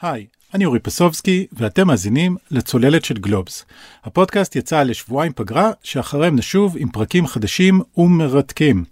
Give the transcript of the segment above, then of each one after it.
היי, אני אורי פסובסקי, ואתם מאזינים לצוללת של גלובס. הפודקאסט יצא לשבועיים פגרה, שאחריהם נשוב עם פרקים חדשים ומרתקים.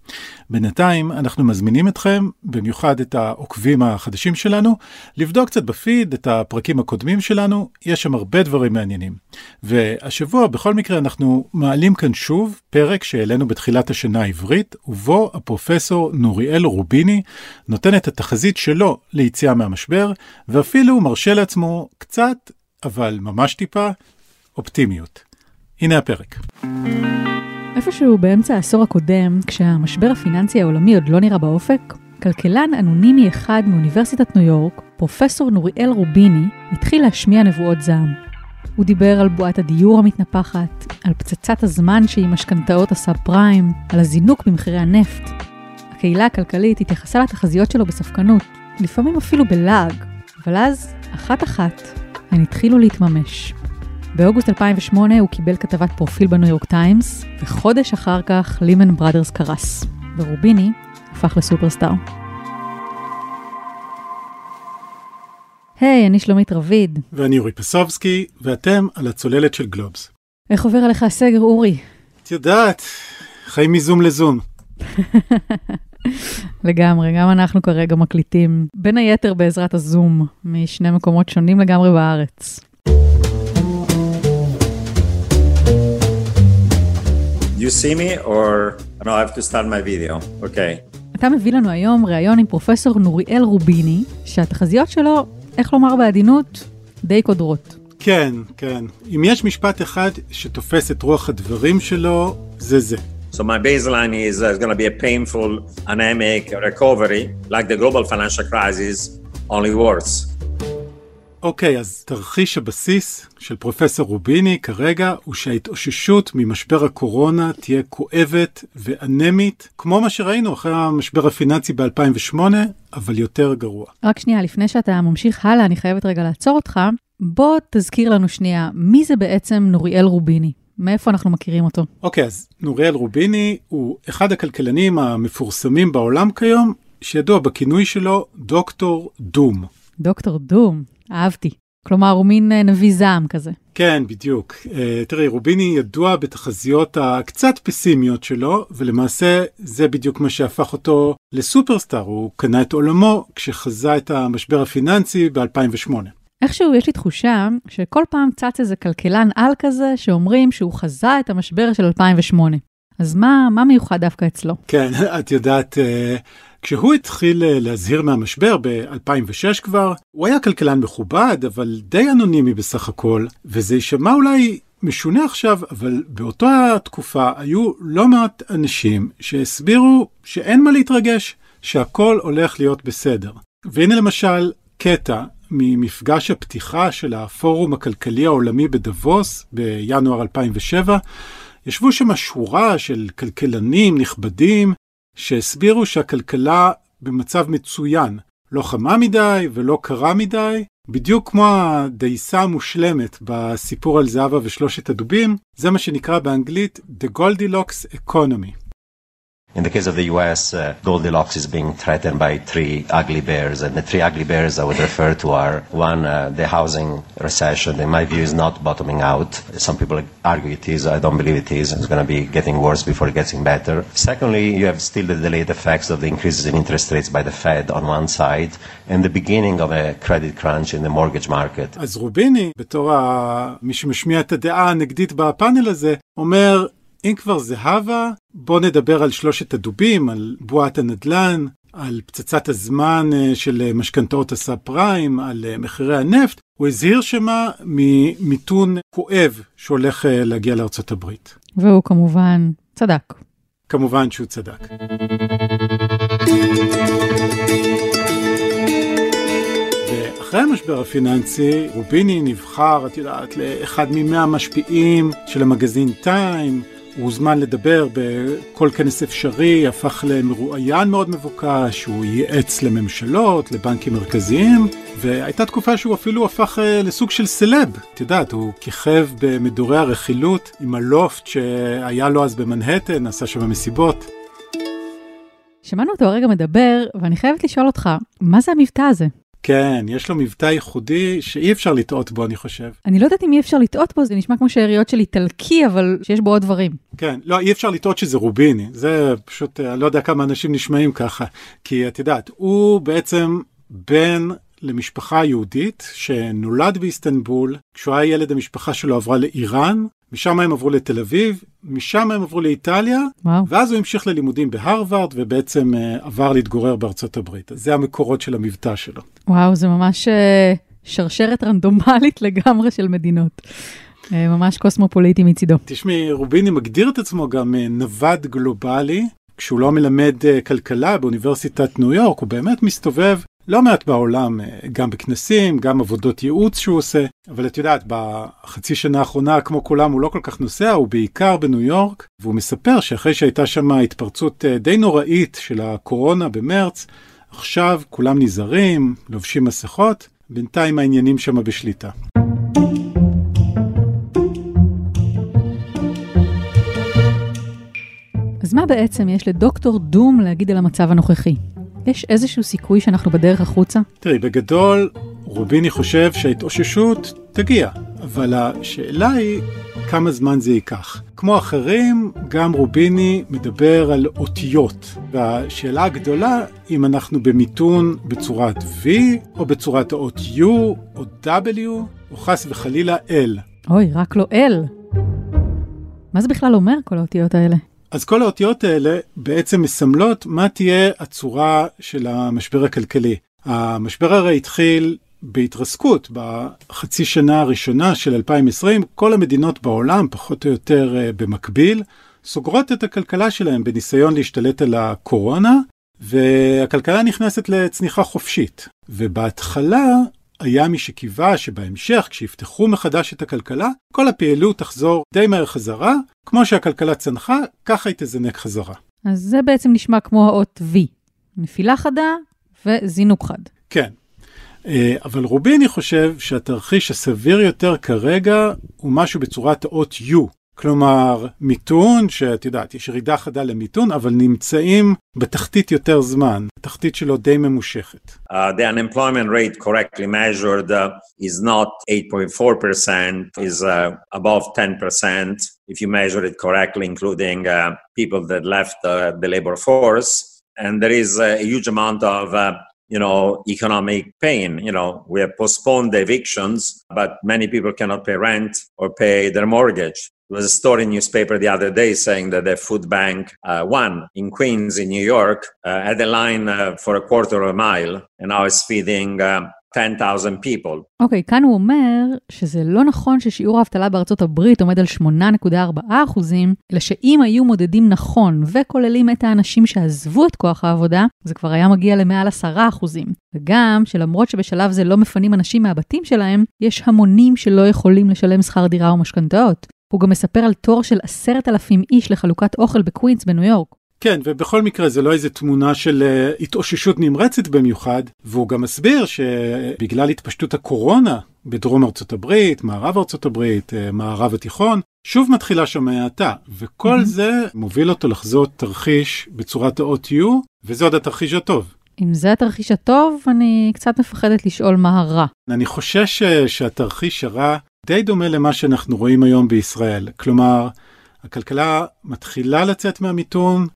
בינתיים אנחנו מזמינים אתכם, במיוחד את העוקבים החדשים שלנו, לבדוק קצת בפיד את הפרקים הקודמים שלנו, יש שם הרבה דברים מעניינים. והשבוע בכל מקרה אנחנו מעלים כאן שוב פרק שהעלינו בתחילת השנה העברית, ובו הפרופסור נוריאל רוביני נותן את התחזית שלו ליציאה מהמשבר, ואפילו מרשה לעצמו קצת, אבל ממש טיפה, אופטימיות. הנה הפרק. איפשהו באמצע העשור הקודם, כשהמשבר הפיננסי העולמי עוד לא נראה באופק, כלכלן אנונימי אחד מאוניברסיטת ניו יורק, פרופסור נוריאל רוביני, התחיל להשמיע נבואות זעם. הוא דיבר על בועת הדיור המתנפחת, על פצצת הזמן שעם משכנתאות הסאב פריים, על הזינוק במחירי הנפט. הקהילה הכלכלית התייחסה לתחזיות שלו בספקנות, לפעמים אפילו בלעג, אבל אז, אחת-אחת, הן התחילו להתממש. באוגוסט 2008 הוא קיבל כתבת פרופיל בניו יורק טיימס, וחודש אחר כך לימן בראדרס קרס, ורוביני הפך לסופרסטאר. היי, hey, אני שלומית רביד. ואני אורי פסובסקי, ואתם על הצוללת של גלובס. איך עובר עליך הסגר, אורי? את יודעת, חיים מזום לזום. לגמרי, גם אנחנו כרגע מקליטים, בין היתר בעזרת הזום, משני מקומות שונים לגמרי בארץ. You see me or no, I have to start my video. Okay. אתה מביא לנו היום ראיון עם פרופסור נוריאל רוביני, שהתחזיות שלו, איך לומר בעדינות, די קודרות. כן, כן. אם יש משפט אחד שתופס את רוח הדברים שלו, זה זה. So my baseline is uh, it's going to be a painful, anemic recovery, like the global financial crisis, only worse. אוקיי, okay, אז תרחיש הבסיס של פרופסור רוביני כרגע הוא שההתאוששות ממשבר הקורונה תהיה כואבת ואנמית, כמו מה שראינו אחרי המשבר הפיננסי ב-2008, אבל יותר גרוע. רק שנייה, לפני שאתה ממשיך הלאה, אני חייבת רגע לעצור אותך. בוא תזכיר לנו שנייה, מי זה בעצם נוריאל רוביני? מאיפה אנחנו מכירים אותו? אוקיי, okay, אז נוריאל רוביני הוא אחד הכלכלנים המפורסמים בעולם כיום, שידוע בכינוי שלו דוקטור דום. דוקטור דום, אהבתי. כלומר, הוא מין אה, נביא זעם כזה. כן, בדיוק. Uh, תראי, רוביני ידוע בתחזיות הקצת פסימיות שלו, ולמעשה זה בדיוק מה שהפך אותו לסופרסטאר. הוא קנה את עולמו כשחזה את המשבר הפיננסי ב-2008. איכשהו יש לי תחושה שכל פעם צץ איזה כלכלן על כזה שאומרים שהוא חזה את המשבר של 2008. אז מה, מה מיוחד דווקא אצלו? כן, את יודעת, uh, כשהוא התחיל uh, להזהיר מהמשבר ב-2006 כבר, הוא היה כלכלן מכובד, אבל די אנונימי בסך הכל, וזה יישמע אולי משונה עכשיו, אבל באותה תקופה היו לא מעט אנשים שהסבירו שאין מה להתרגש, שהכל הולך להיות בסדר. והנה למשל קטע ממפגש הפתיחה של הפורום הכלכלי העולמי בדבוס בינואר 2007, ישבו שם שורה של כלכלנים נכבדים שהסבירו שהכלכלה במצב מצוין, לא חמה מדי ולא קרה מדי, בדיוק כמו הדייסה המושלמת בסיפור על זהבה ושלושת הדובים, זה מה שנקרא באנגלית The Goldilocks Economy. In the case of the US, uh, Goldilocks is being threatened by three ugly bears, and the three ugly bears I would refer to are one, uh, the housing recession. In my view, is not bottoming out. Some people argue it is. I don't believe it is. It's going to be getting worse before getting better. Secondly, you have still the delayed effects of the increases in interest rates by the Fed on one side, and the beginning of a credit crunch in the mortgage market. אז רוביני, בתור מי שמשמיע את הדעה הנגדית בפאנל הזה, אומר אם כבר זהבה, בוא נדבר על שלושת הדובים, על בועת הנדל"ן, על פצצת הזמן אה, של משכנתאות הסאב פריים, על אה, מחירי הנפט. הוא הזהיר שמה ממיתון כואב שהולך אה, להגיע לארצות הברית. והוא כמובן צדק. כמובן שהוא צדק. אחרי המשבר הפיננסי, רוביני נבחר, את יודעת, לאחד ממאה המשפיעים של המגזין טיים, הוא הוזמן לדבר בכל כנס אפשרי, הפך למרואיין מאוד מבוקש, הוא ייעץ לממשלות, לבנקים מרכזיים, והייתה תקופה שהוא אפילו הפך אה, לסוג של סלב. את יודעת, הוא כיכב במדורי הרכילות עם הלופט שהיה לו אז במנהטן, עשה שם מסיבות. שמענו אותו הרגע מדבר, ואני חייבת לשאול אותך, מה זה המבטא הזה? כן, יש לו מבטא ייחודי שאי אפשר לטעות בו, אני חושב. אני לא יודעת אם אי אפשר לטעות בו, זה נשמע כמו שאריות של איטלקי, אבל שיש בו עוד דברים. כן, לא, אי אפשר לטעות שזה רוביני, זה פשוט, אני לא יודע כמה אנשים נשמעים ככה, כי את יודעת, הוא בעצם בן למשפחה יהודית שנולד באיסטנבול, כשהוא היה ילד המשפחה שלו עברה לאיראן, משם הם עברו לתל אביב, משם הם עברו לאיטליה, וואו. ואז הוא המשיך ללימודים בהרווארד ובעצם uh, עבר להתגורר בארצות הברית. אז זה המקורות של המבטא שלו. וואו, זה ממש אה, שרשרת רנדומלית לגמרי של מדינות. אה, ממש קוסמופוליטי מצידו. תשמעי, רוביני מגדיר את עצמו גם uh, נווד גלובלי. כשהוא לא מלמד uh, כלכלה באוניברסיטת ניו יורק, הוא באמת מסתובב לא מעט בעולם, אה, גם בכנסים, גם עבודות ייעוץ שהוא עושה, אבל את יודעת, בחצי שנה האחרונה, כמו כולם, הוא לא כל כך נוסע, הוא בעיקר בניו יורק, והוא מספר שאחרי שהייתה שם התפרצות אה, די נוראית של הקורונה במרץ, עכשיו כולם נזהרים, לובשים מסכות, בינתיים העניינים שם בשליטה. אז מה בעצם יש לדוקטור דום להגיד על המצב הנוכחי? יש איזשהו סיכוי שאנחנו בדרך החוצה? תראי, בגדול, רוביני חושב שההתאוששות תגיע, אבל השאלה היא כמה זמן זה ייקח. כמו אחרים, גם רוביני מדבר על אותיות, והשאלה הגדולה, אם אנחנו במיתון בצורת V, או בצורת האות U, או W, או חס וחלילה L. אוי, רק לא אל. מה זה בכלל אומר, כל האותיות האלה? אז כל האותיות האלה בעצם מסמלות מה תהיה הצורה של המשבר הכלכלי. המשבר הרי התחיל בהתרסקות בחצי שנה הראשונה של 2020, כל המדינות בעולם, פחות או יותר אה, במקביל, סוגרות את הכלכלה שלהם בניסיון להשתלט על הקורונה, והכלכלה נכנסת לצניחה חופשית. ובהתחלה היה מי שקיווה שבהמשך, כשיפתחו מחדש את הכלכלה, כל הפעילות תחזור די מהר חזרה, כמו שהכלכלה צנחה, ככה היא תזנק חזרה. אז זה בעצם נשמע כמו האות V. נפילה חדה וזינוק חד. כן. אה, אבל רוביני חושב שהתרחיש הסביר יותר כרגע הוא משהו בצורת האות U. כלומר, מיתון, שאת יודעת, יש ירידה חדה למיתון, אבל נמצאים בתחתית יותר זמן, תחתית שלו די ממושכת. Uh, the unemployment rate correctly measured uh, is not 8.4%, is uh, above 10% if you measure it correctly, including uh, people that left uh, the labor force. And there is a huge amount of uh, you know, economic pain. You know, we have postponed the evictions, but many people cannot pay rent or pay their mortgage. There was a story in newspaper the other day saying that the food bank uh, one in Queens in New York uh, had a line uh, for a quarter of a mile and now it's feeding uh, 10,000 people. אוקיי, כאן הוא אומר שזה לא נכון ששיעור האבטלה בארצות הברית עומד על 8.4 אחוזים, אלא שאם היו מודדים נכון וכוללים את האנשים שעזבו את כוח העבודה, זה כבר היה מגיע למעל 10 אחוזים. וגם שלמרות שבשלב זה לא מפנים אנשים מהבתים שלהם, יש המונים שלא יכולים לשלם שכר דירה או משכנתאות. הוא גם מספר על תור של עשרת אלפים איש לחלוקת אוכל בקווינס בניו יורק. כן, ובכל מקרה זה לא איזה תמונה של uh, התאוששות נמרצת במיוחד, והוא גם מסביר שבגלל התפשטות הקורונה בדרום ארצות הברית, מערב ארצות הברית, uh, מערב התיכון, שוב מתחילה שם האטה, וכל mm-hmm. זה מוביל אותו לחזות תרחיש בצורת האות U, וזה עוד התרחיש הטוב. אם זה התרחיש הטוב, אני קצת מפחדת לשאול מה הרע. אני חושש uh, שהתרחיש הרע די דומה למה שאנחנו רואים היום בישראל. כלומר, הכלכלה מתחילה לצאת מהמיתון,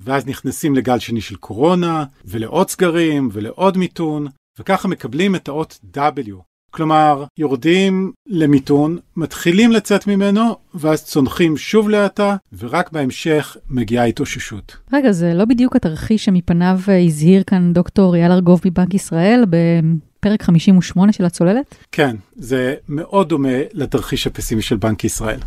ואז נכנסים לגל שני של קורונה, ולעוד סגרים, ולעוד מיתון, וככה מקבלים את האות W. כלומר, יורדים למיתון, מתחילים לצאת ממנו, ואז צונחים שוב להאטה, ורק בהמשך מגיעה התאוששות. רגע, זה לא בדיוק התרחיש שמפניו הזהיר כאן דוקטור אייל ארגוב מבנק ישראל בפרק 58 של הצוללת? כן, זה מאוד דומה לתרחיש הפסימי של בנק ישראל.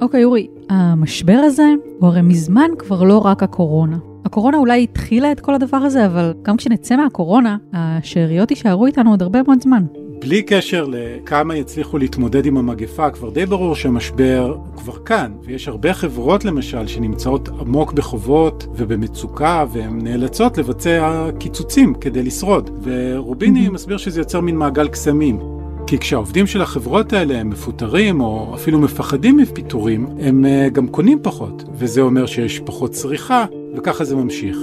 אוקיי, אורי, המשבר הזה הוא הרי מזמן כבר לא רק הקורונה. הקורונה אולי התחילה את כל הדבר הזה, אבל גם כשנצא מהקורונה, השאריות יישארו איתנו עוד הרבה מאוד זמן. בלי קשר לכמה יצליחו להתמודד עם המגפה, כבר די ברור שהמשבר כבר כאן, ויש הרבה חברות למשל שנמצאות עמוק בחובות ובמצוקה, והן נאלצות לבצע קיצוצים כדי לשרוד. ורוביני מסביר שזה יוצר מין מעגל קסמים. כי כשהעובדים של החברות האלה הם מפוטרים או אפילו מפחדים מפיטורים, הם אה, גם קונים פחות, וזה אומר שיש פחות צריכה, וככה זה ממשיך.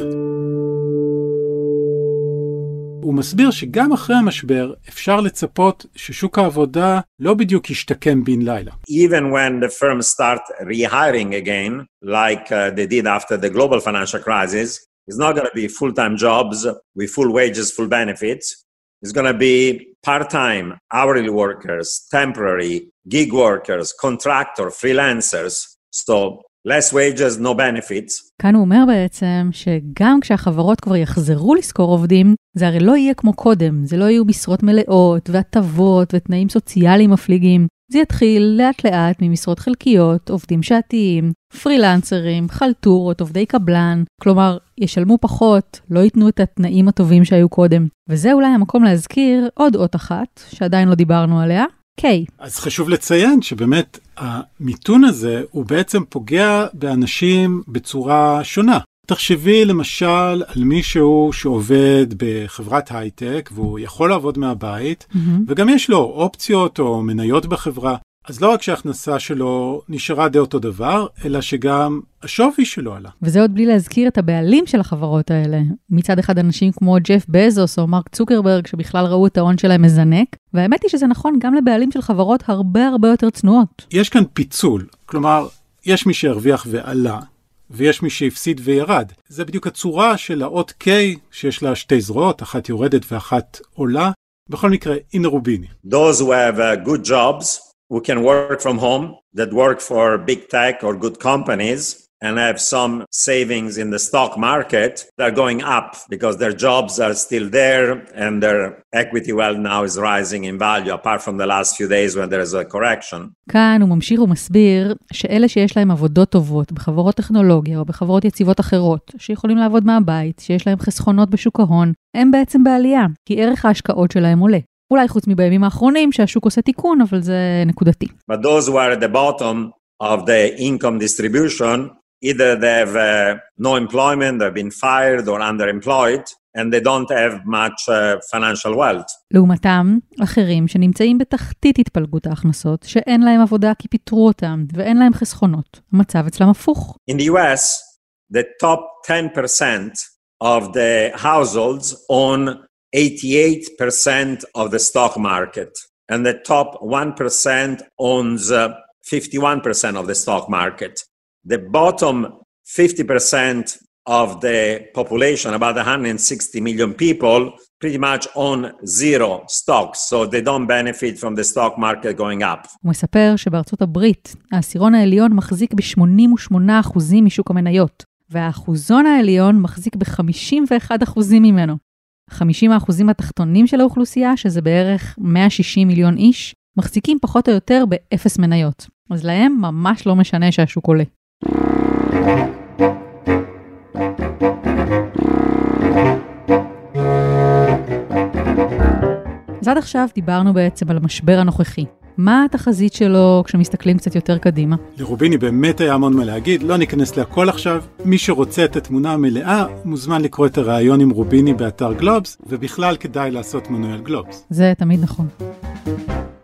הוא מסביר שגם אחרי המשבר אפשר לצפות ששוק העבודה לא בדיוק ישתקם בן לילה. Even when the firms start rehiring again, like uh, they did after the global financial crisis, it's not going to be full-time jobs with full wages, full benefits. It's going to be part-time, hourly workers, temporary, gig workers, contractor, freelancers. So less wages, no benefits. כאן הוא אומר בעצם שגם כשהחברות כבר יחזרו לשכור עובדים, זה הרי לא יהיה כמו קודם, זה לא יהיו משרות מלאות והטבות ותנאים סוציאליים מפליגים. זה יתחיל לאט לאט ממשרות חלקיות, עובדים שעתיים, פרילנסרים, חלטורות, עובדי קבלן, כלומר, ישלמו פחות, לא ייתנו את התנאים הטובים שהיו קודם. וזה אולי המקום להזכיר עוד אות אחת, שעדיין לא דיברנו עליה, K. אז חשוב לציין שבאמת המיתון הזה הוא בעצם פוגע באנשים בצורה שונה. תחשבי למשל על מישהו שעובד בחברת הייטק והוא יכול לעבוד מהבית Mm-hmm. וגם יש לו אופציות או מניות בחברה. אז לא רק שההכנסה שלו נשארה די אותו דבר, אלא שגם השווי שלו עלה. וזה עוד בלי להזכיר את הבעלים של החברות האלה. מצד אחד אנשים כמו ג'ף בזוס או מרק צוקרברג, שבכלל ראו את ההון שלהם מזנק, והאמת היא שזה נכון גם לבעלים של חברות הרבה הרבה יותר צנועות. יש כאן פיצול, כלומר, יש מי שהרוויח ועלה, ויש מי שהפסיד וירד. זה בדיוק הצורה של האות K, שיש לה שתי זרועות, אחת יורדת ואחת עולה. בכל מקרה, הנה רוביני. Those who have uh, good jobs, who can work from home, that work for big tech or good companies, and have some savings in the stock market, they're going up because their jobs are still there and their equity well now is rising in value, apart from the last few days when there is a correction. כאן הוא ממשיך ומסביר שאלה שיש להם עבודות טובות בחברות טכנולוגיה או בחברות יציבות אחרות, שיכולים לעבוד מהבית, שיש להם חסכונות בשוק ההון, הם בעצם בעלייה, כי ערך ההשקעות שלהם עולה. אולי חוץ מבימים האחרונים שהשוק עושה תיקון, אבל זה נקודתי. But those who are at the bottom of the income distribution, either they have uh, no employment, they've been fired or underemployed, and they don't have much uh, financial wealth. לעומתם, אחרים שנמצאים בתחתית התפלגות ההכנסות, שאין להם עבודה כי פיטרו אותם, ואין להם חסכונות. המצב אצלם הפוך. In the US, the top 10% of the households own 88% of the stock market, and the top 1% owns uh, 51% of the stock market. The bottom 50% of the population, about 160 million people, pretty much own zero stocks, so they don't benefit from the stock market going up. הוא מספר שבארצות הברית, העשירון העליון מחזיק ב-88% משוק המניות, והאחוזון העליון מחזיק ב-51% ממנו. 50% התחתונים של האוכלוסייה, שזה בערך 160 מיליון איש, מחזיקים פחות או יותר באפס מניות. אז להם ממש לא משנה שהשוק עולה. אז עד עכשיו דיברנו בעצם על המשבר הנוכחי. מה התחזית שלו כשמסתכלים קצת יותר קדימה? לרוביני באמת היה המון מה להגיד, לא ניכנס להכל עכשיו. מי שרוצה את התמונה המלאה, מוזמן לקרוא את הראיון עם רוביני באתר גלובס, ובכלל כדאי לעשות מנוי על גלובס. זה תמיד נכון.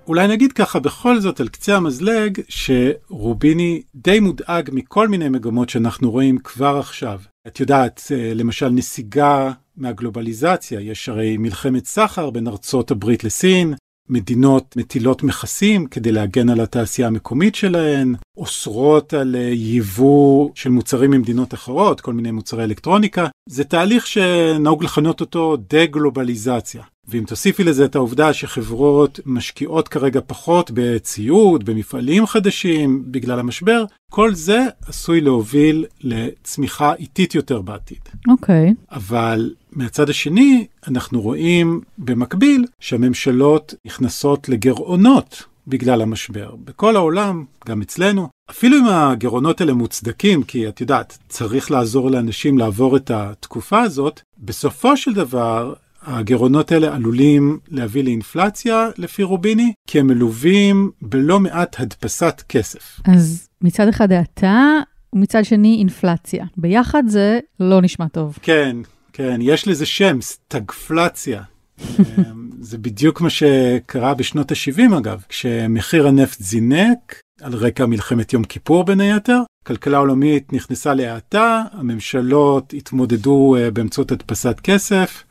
אולי נגיד ככה בכל זאת על קצה המזלג, שרוביני די מודאג מכל מיני מגמות שאנחנו רואים כבר עכשיו. את יודעת, אה, למשל נסיגה מהגלובליזציה, יש הרי מלחמת סחר בין ארצות הברית לסין, מדינות מטילות מכסים כדי להגן על התעשייה המקומית שלהן, אוסרות על אה, ייבוא של מוצרים ממדינות אחרות, כל מיני מוצרי אלקטרוניקה. זה תהליך שנהוג לכנות אותו דה-גלובליזציה. ואם תוסיפי לזה את העובדה שחברות משקיעות כרגע פחות בציוד, במפעלים חדשים, בגלל המשבר, כל זה עשוי להוביל לצמיחה איטית יותר בעתיד. אוקיי. אבל מהצד השני, אנחנו רואים במקביל שהממשלות נכנסות לגירעונות בגלל המשבר. בכל העולם, גם אצלנו, אפילו אם הגירעונות האלה מוצדקים, כי את יודעת, צריך לעזור לאנשים לעבור את התקופה הזאת, בסופו של דבר, הגירעונות האלה עלולים להביא לאינפלציה, לפי רוביני, כי הם מלווים בלא מעט הדפסת כסף. אז מצד אחד האטה, ומצד שני אינפלציה. ביחד זה לא נשמע טוב. כן, כן, יש לזה שם, סטגפלציה. אמ, זה בדיוק מה שקרה בשנות ה-70 אגב, כשמחיר הנפט זינק, על רקע מלחמת יום כיפור בין היתר, כלכלה עולמית נכנסה להאטה, הממשלות התמודדו אה, באמצעות הדפסת כסף,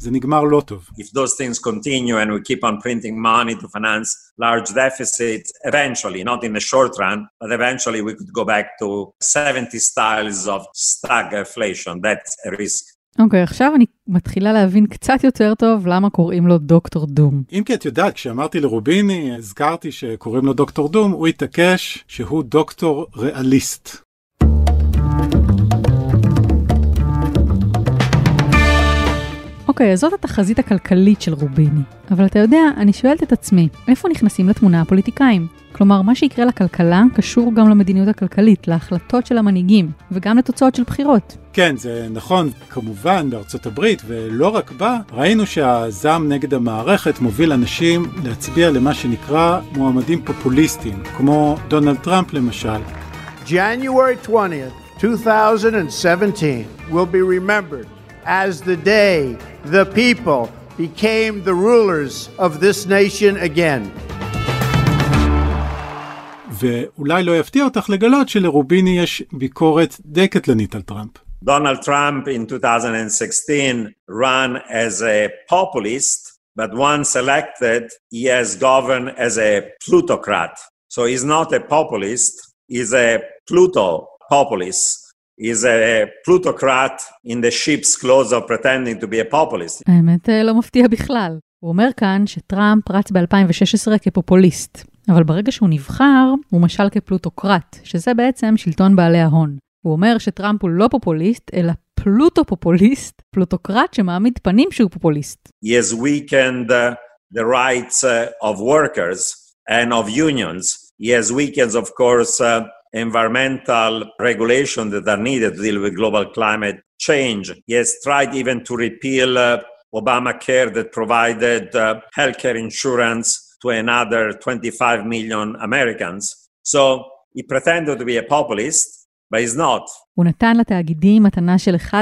זה נגמר לא טוב. If those things continue and we keep on printing money to finance large deficits, eventually, not in the short run, but eventually we could go back to 70 styles of stagflation. That's a risk. אוקיי, okay, עכשיו אני מתחילה להבין קצת יותר טוב למה קוראים לו דוקטור דום. אם כי את יודעת, כשאמרתי לרוביני, הזכרתי שקוראים לו דוקטור דום, הוא התעקש שהוא דוקטור ריאליסט. אוקיי, אז זאת התחזית הכלכלית של רוביני. אבל אתה יודע, אני שואלת את עצמי, איפה נכנסים לתמונה הפוליטיקאים? כלומר, מה שיקרה לכלכלה קשור גם למדיניות הכלכלית, להחלטות של המנהיגים, וגם לתוצאות של בחירות. כן, זה נכון, כמובן, בארצות הברית, ולא רק בה, ראינו שהזעם נגד המערכת מוביל אנשים להצביע למה שנקרא מועמדים פופוליסטיים, כמו דונלד טראמפ למשל. January 20th, 2017 will be remembered as the day the people became the rulers of this nation again. ואולי לא יפתיע אותך לגלות שלרוביני יש ביקורת די קטלנית על טראמפ. Donald Trump in 2016 ran as a populist, but once elected, he has governed as a plutocrat. So he's not a populist, he's a Pluto populist. Is a plutocrat in the sheep's clothes of pretending to be a populist. האמת לא מפתיע בכלל. הוא אומר כאן שטראמפ רץ ב-2016 כפופוליסט, אבל ברגע שהוא נבחר, הוא משל כפלוטוקרט, שזה בעצם שלטון בעלי ההון. הוא אומר שטראמפ הוא לא פופוליסט, אלא פלוטו-פופוליסט, פלוטוקרט שמעמיד פנים שהוא פופוליסט. He has weakened uh, the rights uh, of workers and of unions. He has weakened, of course, uh, environmental regulation that are needed to deal with global climate change. He has tried even to repeal uh, Obamacare that provided uh, healthcare insurance to another 25 million Americans. So he pretended to be a populist, but he's not. הוא נתן לתאגידים מתנה של 1.5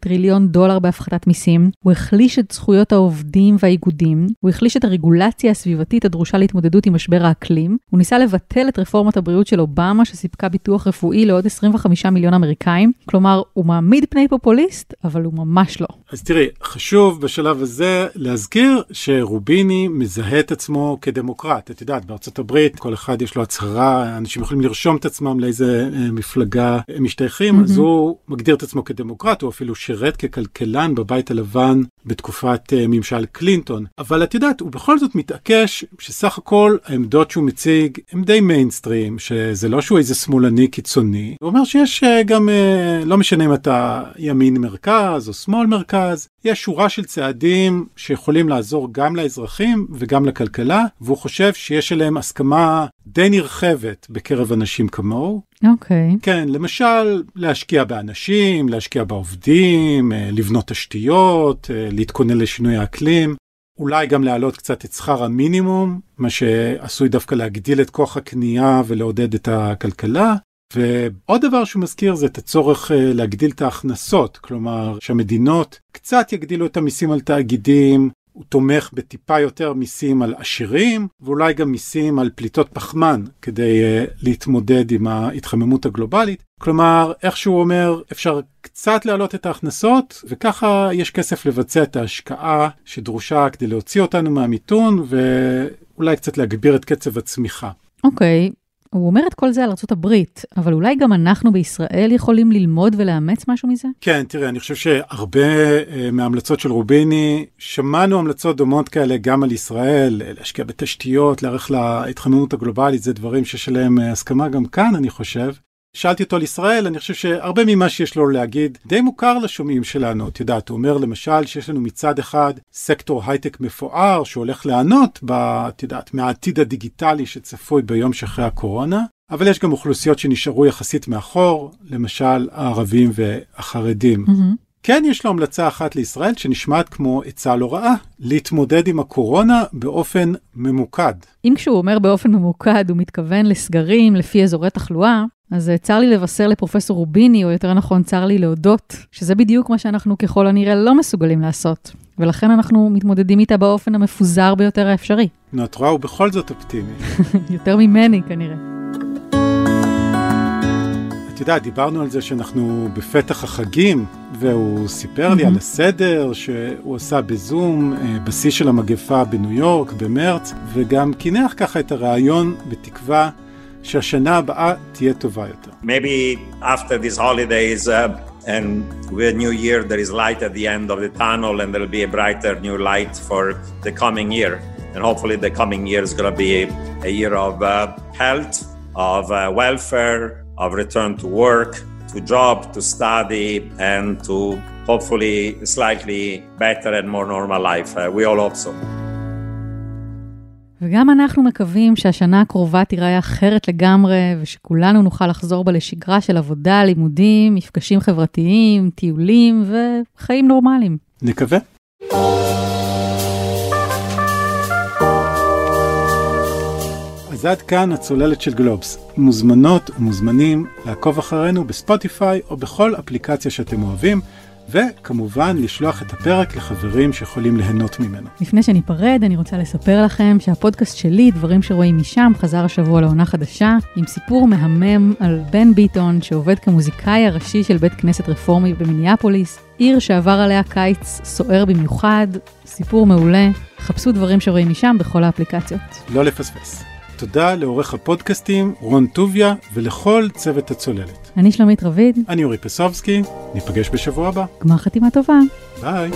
טריליון דולר בהפחתת מיסים, הוא החליש את זכויות העובדים והאיגודים, הוא החליש את הרגולציה הסביבתית הדרושה להתמודדות עם משבר האקלים, הוא ניסה לבטל את רפורמת הבריאות של אובמה שסיפקה ביטוח רפואי לעוד 25 מיליון אמריקאים, כלומר, הוא מעמיד פני פופוליסט, אבל הוא ממש לא. אז תראי, חשוב בשלב הזה להזכיר שרוביני מזהה את עצמו כדמוקרט. את יודעת, בארצות הברית כל אחד יש לו הצהרה, אנשים יכולים לרשום את עצמם לאיזה אה, מפלגה הם האזרחים, mm-hmm. אז הוא מגדיר את עצמו כדמוקרט, הוא אפילו שירת ככלכלן בבית הלבן בתקופת uh, ממשל קלינטון. אבל את יודעת, הוא בכל זאת מתעקש שסך הכל העמדות שהוא מציג הם די מיינסטרים, שזה לא שהוא איזה שמאלני קיצוני. הוא אומר שיש uh, גם, uh, לא משנה אם אתה ימין מרכז או שמאל מרכז, יש שורה של צעדים שיכולים לעזור גם לאזרחים וגם לכלכלה, והוא חושב שיש עליהם הסכמה די נרחבת בקרב אנשים כמוהו. אוקיי. Okay. כן, למשל, להשקיע באנשים, להשקיע בעובדים, אה, לבנות תשתיות, אה, להתכונן לשינוי האקלים. אולי גם להעלות קצת את שכר המינימום, מה שעשוי דווקא להגדיל את כוח הקנייה ולעודד את הכלכלה. ועוד דבר שהוא מזכיר זה את הצורך אה, להגדיל את ההכנסות, כלומר שהמדינות קצת יגדילו את המיסים על תאגידים, הוא תומך בטיפה יותר מיסים על עשירים, ואולי גם מיסים על פליטות פחמן, כדי uh, להתמודד עם ההתחממות הגלובלית. כלומר, איך שהוא אומר, אפשר קצת להעלות את ההכנסות, וככה יש כסף לבצע את ההשקעה שדרושה כדי להוציא אותנו מהמיתון, ואולי קצת להגביר את קצב הצמיחה. אוקיי, okay. הוא אומר את כל זה על ארה"ב, אבל אולי גם אנחנו בישראל יכולים ללמוד ולאמץ משהו מזה? כן, תראה, אני חושב שהרבה uh, מההמלצות של רוביני, שמענו המלצות דומות כאלה גם על ישראל, להשקיע בתשתיות, להערך להתחממות הגלובלית, זה דברים שיש עליהם uh, הסכמה גם כאן, אני חושב. שאלתי אותו על ישראל, אני חושב שהרבה ממה שיש לו להגיד די מוכר לשומעים שלנו. את יודעת, הוא אומר למשל שיש לנו מצד אחד סקטור הייטק מפואר שהולך ליהנות, את יודעת, מהעתיד הדיגיטלי שצפוי ביום שאחרי הקורונה, אבל יש גם אוכלוסיות שנשארו יחסית מאחור, למשל הערבים והחרדים. Mm-hmm. כן יש לו המלצה אחת לישראל שנשמעת כמו עצה לא רעה, להתמודד עם הקורונה באופן ממוקד. אם כשהוא אומר באופן ממוקד הוא מתכוון לסגרים לפי אזורי תחלואה, אז אה, צר לי לבשר לפרופסור רוביני, או יותר נכון צר לי להודות, שזה בדיוק מה שאנחנו ככל הנראה לא מסוגלים לעשות. ולכן אנחנו מתמודדים איתה באופן המפוזר ביותר האפשרי. נו, את רואה, הוא בכל זאת אופטימי. יותר ממני כנראה. את יודעת, דיברנו על זה שאנחנו בפתח החגים, והוא סיפר לי על הסדר שהוא עשה בזום, אה, בשיא של המגפה בניו יורק, במרץ, וגם קינח ככה את הרעיון בתקווה שהשנה הבאה תהיה טובה יותר. Maybe after these holidays uh, and with New Year, there is light at the end of the tunnel and there'll be a brighter new light for the coming year. And hopefully, the coming year is going to be a, a year of uh, health, of uh, welfare, of return to work, to job, to study, and to hopefully slightly better and more normal life. Uh, we all hope so. וגם אנחנו מקווים שהשנה הקרובה תיראה אחרת לגמרי, ושכולנו נוכל לחזור בה לשגרה של עבודה, לימודים, מפגשים חברתיים, טיולים וחיים נורמליים. נקווה. אז עד כאן הצוללת של גלובס. מוזמנות ומוזמנים לעקוב אחרינו בספוטיפיי או בכל אפליקציה שאתם אוהבים, וכמובן לשלוח את הפרק לחברים שיכולים ליהנות ממנו. לפני שניפרד, אני רוצה לספר לכם שהפודקאסט שלי, דברים שרואים משם, חזר השבוע לעונה חדשה, עם סיפור מהמם על בן ביטון, שעובד כמוזיקאי הראשי של בית כנסת רפורמי במיניאפוליס, עיר שעבר עליה קיץ סוער במיוחד, סיפור מעולה. חפשו דברים שרואים משם בכל האפליקציות. לא לפספס. תודה לעורך הפודקאסטים רון טוביה ולכל צוות הצוללת. אני שלומית רביד, אני אורי פסובסקי, ניפגש בשבוע הבא. גמר חתימה טובה. ביי.